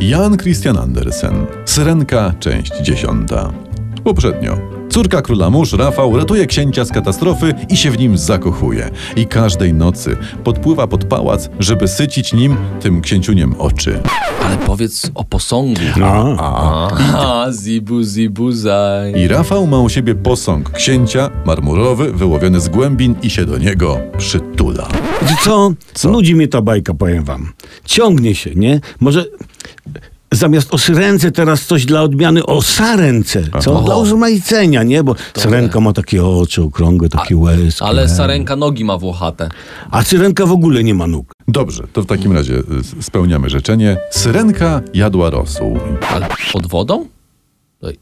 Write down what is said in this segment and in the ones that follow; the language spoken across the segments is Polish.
Jan Christian Andersen. Syrenka, część dziesiąta. Poprzednio. Córka króla mórz, Rafał, ratuje księcia z katastrofy i się w nim zakochuje. I każdej nocy podpływa pod pałac, żeby sycić nim, tym księciuniem, oczy. Ale powiedz o posągu. No. Aha, zibu zibu zaj. I Rafał ma u siebie posąg księcia, marmurowy, wyłowiony z głębin i się do niego przytula. Wiecie co? Nudzi mnie ta bajka, powiem wam. Ciągnie się, nie? Może zamiast o syrence teraz coś dla odmiany o sarence, co? Dla urozmaicenia, nie? Bo syrenka ma takie oczy okrągłe, takie łezki. Ale sarenka nogi ma włochate. A syrenka w ogóle nie ma nóg. Dobrze, to w takim razie y, spełniamy życzenie. Syrenka jadła rosół. Ale pod wodą?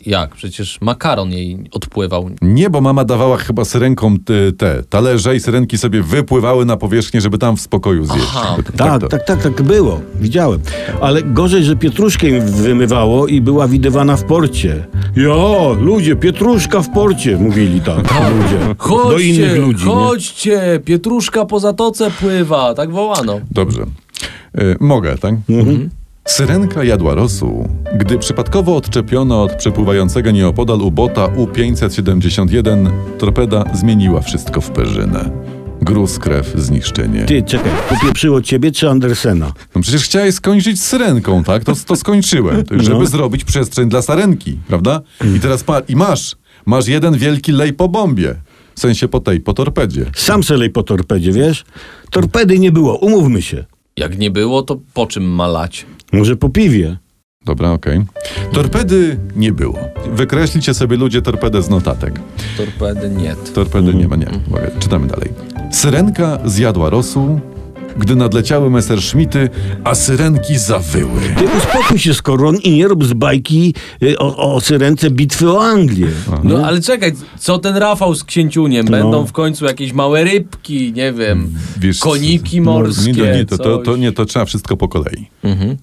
Jak? Przecież makaron jej odpływał. Nie, bo mama dawała chyba syrenkom te, te talerze i syrenki sobie wypływały na powierzchnię, żeby tam w spokoju zjeść. Aha. Tak, to- tak, tak, tak było. Widziałem. Ale gorzej, że pietruszkę im wymywało i była widywana w porcie. Jo, ludzie, pietruszka w porcie, mówili tak ludzie. Do innych ludzi, nie? chodźcie, pietruszka po zatoce pływa, tak wołano. Dobrze. Y, mogę, tak? Syrenka jadła rosół, gdy przypadkowo odczepiono od przepływającego nieopodal ubota U-571, torpeda zmieniła wszystko w perzynę. Gruz, krew, zniszczenie. Ty, czekaj, popieprzyło ciebie czy Andersena? No przecież chciałeś skończyć z syrenką, tak? To, to skończyłem, to, żeby No. zrobić przestrzeń dla sarenki, prawda? I teraz pa- i masz, masz jeden wielki lej po bombie. W sensie po tej, po torpedzie. Sam selej po torpedzie, wiesz? Torpedy nie było, umówmy się. Jak nie było, to po czym malać? Może po piwie. Dobra, okej. Torpedy nie było. Wykreślicie sobie ludzie torpedę z notatek. Torpedy nie. Torpedy nie ma, nie. Uwaga, czytamy dalej. Syrenka zjadła rosół, gdy nadleciały Messerschmitty, a syrenki zawyły. Ty uspokój się, Skoron, i nie rób z bajki y, o, o syrence bitwy o Anglię. No ale czekaj, co ten Rafał z księciuniem? Będą w końcu jakieś małe rybki, nie wiem, Wiesz, koniki no, morskie, Nie, nie, to, to, to. Mhm. nie, to trzeba wszystko po kolei.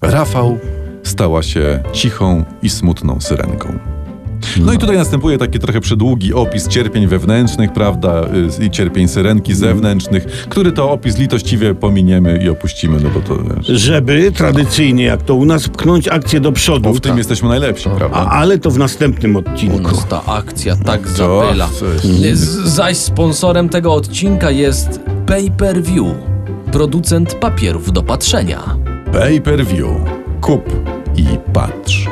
Rafał stała się cichą i smutną syrenką. No i tutaj następuje taki trochę przydługi opis cierpień wewnętrznych, prawda, y, i cierpień syrenki zewnętrznych, który to opis litościwie pominiemy i opuścimy, no bo to wiesz, Żeby tradycyjnie, jak to u nas, pchnąć akcję do przodu. bo w tym jesteśmy najlepsi, A, prawda? ale to w następnym U odcinku. nas ta akcja tak To- zabyla. coś. Z- Zaś sponsorem tego odcinka jest Pay Per View, producent papierów do patrzenia. Pay per view. Kup i patrz.